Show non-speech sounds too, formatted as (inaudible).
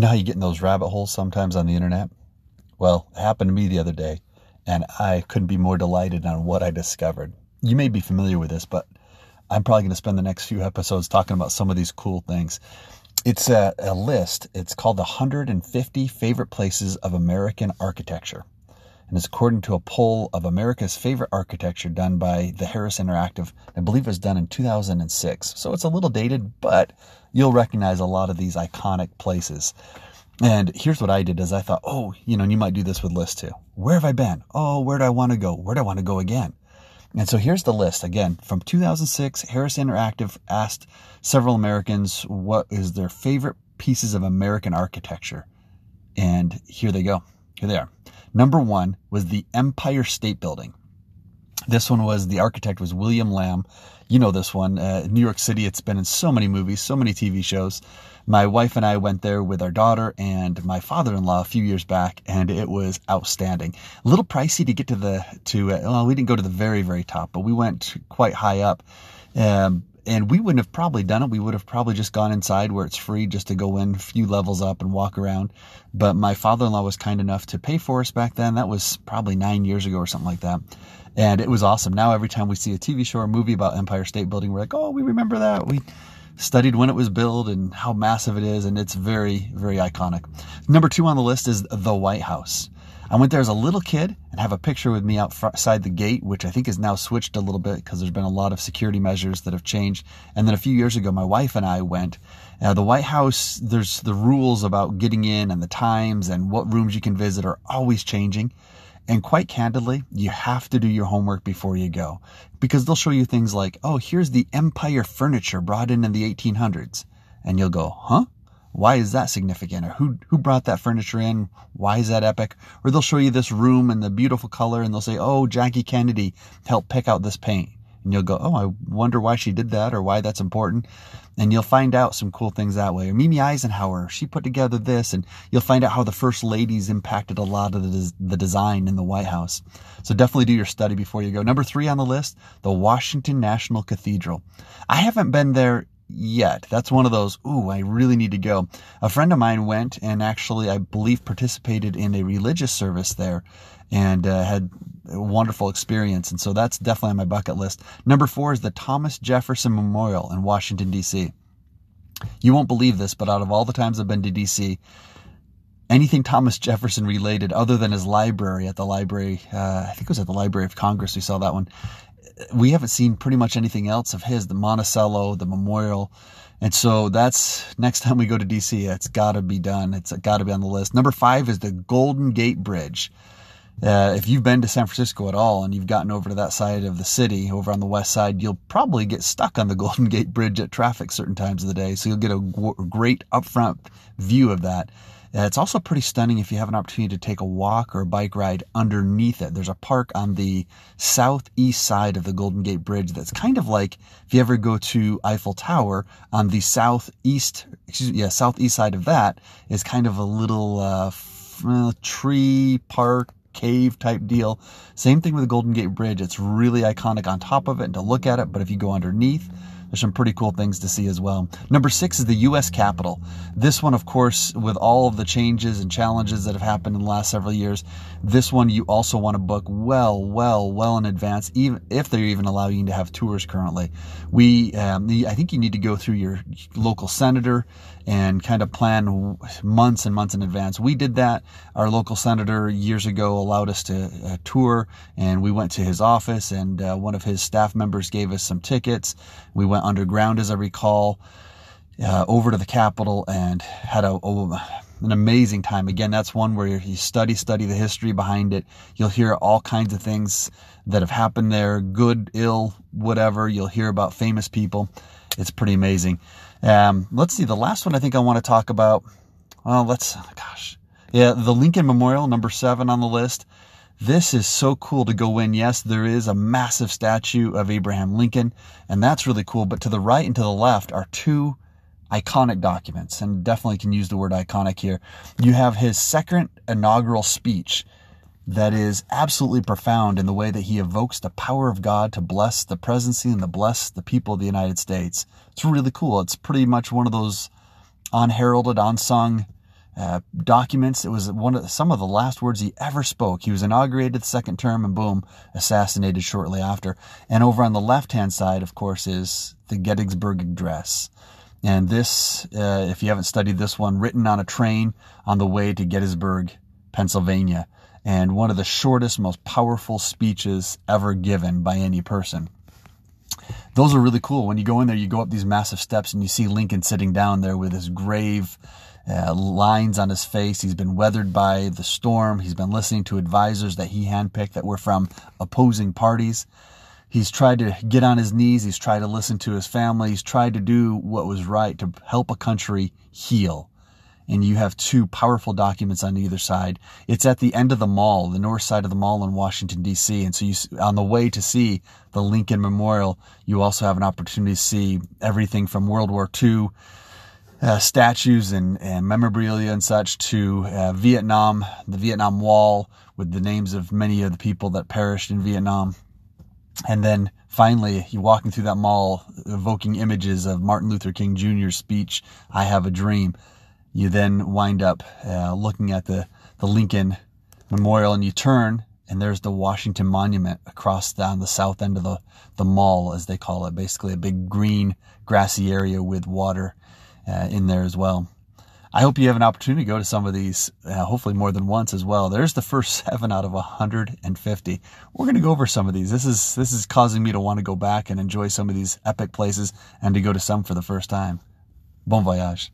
You know how you get in those rabbit holes sometimes on the internet? Well, it happened to me the other day, and I couldn't be more delighted on what I discovered. You may be familiar with this, but I'm probably going to spend the next few episodes talking about some of these cool things. It's a, a list. It's called the 150 Favorite Places of American Architecture. And it's according to a poll of America's favorite architecture done by the Harris Interactive. I believe it was done in 2006. So it's a little dated, but you'll recognize a lot of these iconic places. And here's what I did is I thought, oh, you know, and you might do this with lists too. Where have I been? Oh, where do I want to go? Where do I want to go again? And so here's the list again from 2006. Harris Interactive asked several Americans what is their favorite pieces of American architecture. And here they go. Here they are. Number one was the Empire State Building. This one was the architect was William Lamb. You know this one. Uh, New York City. It's been in so many movies, so many TV shows. My wife and I went there with our daughter and my father-in-law a few years back, and it was outstanding. A little pricey to get to the to. Uh, well, we didn't go to the very very top, but we went quite high up. Um, and we wouldn't have probably done it. We would have probably just gone inside where it's free just to go in a few levels up and walk around. But my father-in-law was kind enough to pay for us back then. That was probably nine years ago or something like that. And it was awesome. Now every time we see a TV show or movie about Empire State Building, we're like, oh, we remember that. We studied when it was built and how massive it is. And it's very, very iconic. Number two on the list is the White House. I went there as a little kid and have a picture with me outside the gate, which I think is now switched a little bit because there's been a lot of security measures that have changed. And then a few years ago, my wife and I went. Uh, the White House, there's the rules about getting in and the times and what rooms you can visit are always changing. And quite candidly, you have to do your homework before you go because they'll show you things like, oh, here's the Empire furniture brought in in the 1800s. And you'll go, huh? Why is that significant? Or who, who brought that furniture in? Why is that epic? Or they'll show you this room and the beautiful color and they'll say, oh, Jackie Kennedy helped pick out this paint. And you'll go, oh, I wonder why she did that or why that's important. And you'll find out some cool things that way. Or Mamie Eisenhower, she put together this and you'll find out how the first ladies impacted a lot of the, the design in the White House. So definitely do your study before you go. Number three on the list, the Washington National Cathedral. I haven't been there yet. That's one of those, ooh, I really need to go. A friend of mine went and actually, I believe, participated in a religious service there and uh, had a wonderful experience. And so that's definitely on my bucket list. Number four is the Thomas Jefferson Memorial in Washington, D.C. You won't believe this, but out of all the times I've been to D.C., anything Thomas Jefferson related, other than his library at the library, uh, I think it was at the Library of Congress, we saw that one, we haven't seen pretty much anything else of his, the Monticello, the memorial. And so that's next time we go to DC, it's got to be done. It's got to be on the list. Number five is the Golden Gate Bridge. Uh, if you've been to San Francisco at all and you've gotten over to that side of the city, over on the west side, you'll probably get stuck on the (laughs) Golden Gate Bridge at traffic certain times of the day. So you'll get a great upfront view of that. Uh, it's also pretty stunning if you have an opportunity to take a walk or a bike ride underneath it. There's a park on the southeast side of the Golden Gate Bridge that's kind of like if you ever go to Eiffel Tower on the southeast, excuse me, yeah, southeast side of that is kind of a little uh, tree park cave type deal. Same thing with the Golden Gate Bridge. It's really iconic on top of it and to look at it, but if you go underneath, there's some pretty cool things to see as well. Number six is the U.S. Capitol. This one, of course, with all of the changes and challenges that have happened in the last several years, this one you also want to book well, well, well in advance, even if they're even allowing you to have tours currently. We, um, I think you need to go through your local senator and kind of plan months and months in advance. We did that. Our local senator years ago allowed us to uh, tour, and we went to his office, and uh, one of his staff members gave us some tickets. We went underground, as I recall, uh, over to the Capitol, and had a, a an amazing time. Again, that's one where you study, study the history behind it. You'll hear all kinds of things that have happened there, good, ill, whatever. You'll hear about famous people. It's pretty amazing. Um, let's see. The last one I think I want to talk about. Well, let's. Gosh, yeah, the Lincoln Memorial, number seven on the list. This is so cool to go in. Yes, there is a massive statue of Abraham Lincoln, and that's really cool. But to the right and to the left are two iconic documents, and definitely can use the word iconic here. You have his second inaugural speech that is absolutely profound in the way that he evokes the power of God to bless the presidency and to bless the people of the United States. It's really cool. It's pretty much one of those unheralded, unsung uh, documents. It was one of some of the last words he ever spoke. He was inaugurated the second term and boom, assassinated shortly after. And over on the left hand side, of course, is the Gettysburg Address. And this, uh, if you haven't studied this one, written on a train on the way to Gettysburg, Pennsylvania, and one of the shortest, most powerful speeches ever given by any person. Those are really cool. When you go in there, you go up these massive steps and you see Lincoln sitting down there with his grave uh, lines on his face. He's been weathered by the storm. He's been listening to advisors that he handpicked that were from opposing parties. He's tried to get on his knees. He's tried to listen to his family. He's tried to do what was right to help a country heal. And you have two powerful documents on either side. It's at the end of the mall, the north side of the mall in Washington, D.C. And so you, on the way to see the Lincoln Memorial, you also have an opportunity to see everything from World War II uh, statues and, and, memorabilia and such to uh, Vietnam, the Vietnam Wall with the names of many of the people that perished in Vietnam. And then finally, you're walking through that mall, evoking images of Martin Luther King Jr.'s speech, I Have a Dream. You then wind up uh, looking at the, the Lincoln Memorial and you turn and there's the Washington Monument across down the south end of the, the mall, as they call it, basically a big green grassy area with water uh, in there as well. I hope you have an opportunity to go to some of these, uh, hopefully more than once as well. There's the first (laughs) seven out of 150. We're going to go over some of these. This is this is causing me to want to go back and enjoy some of these epic places and to go to some for the first time. Bon voyage.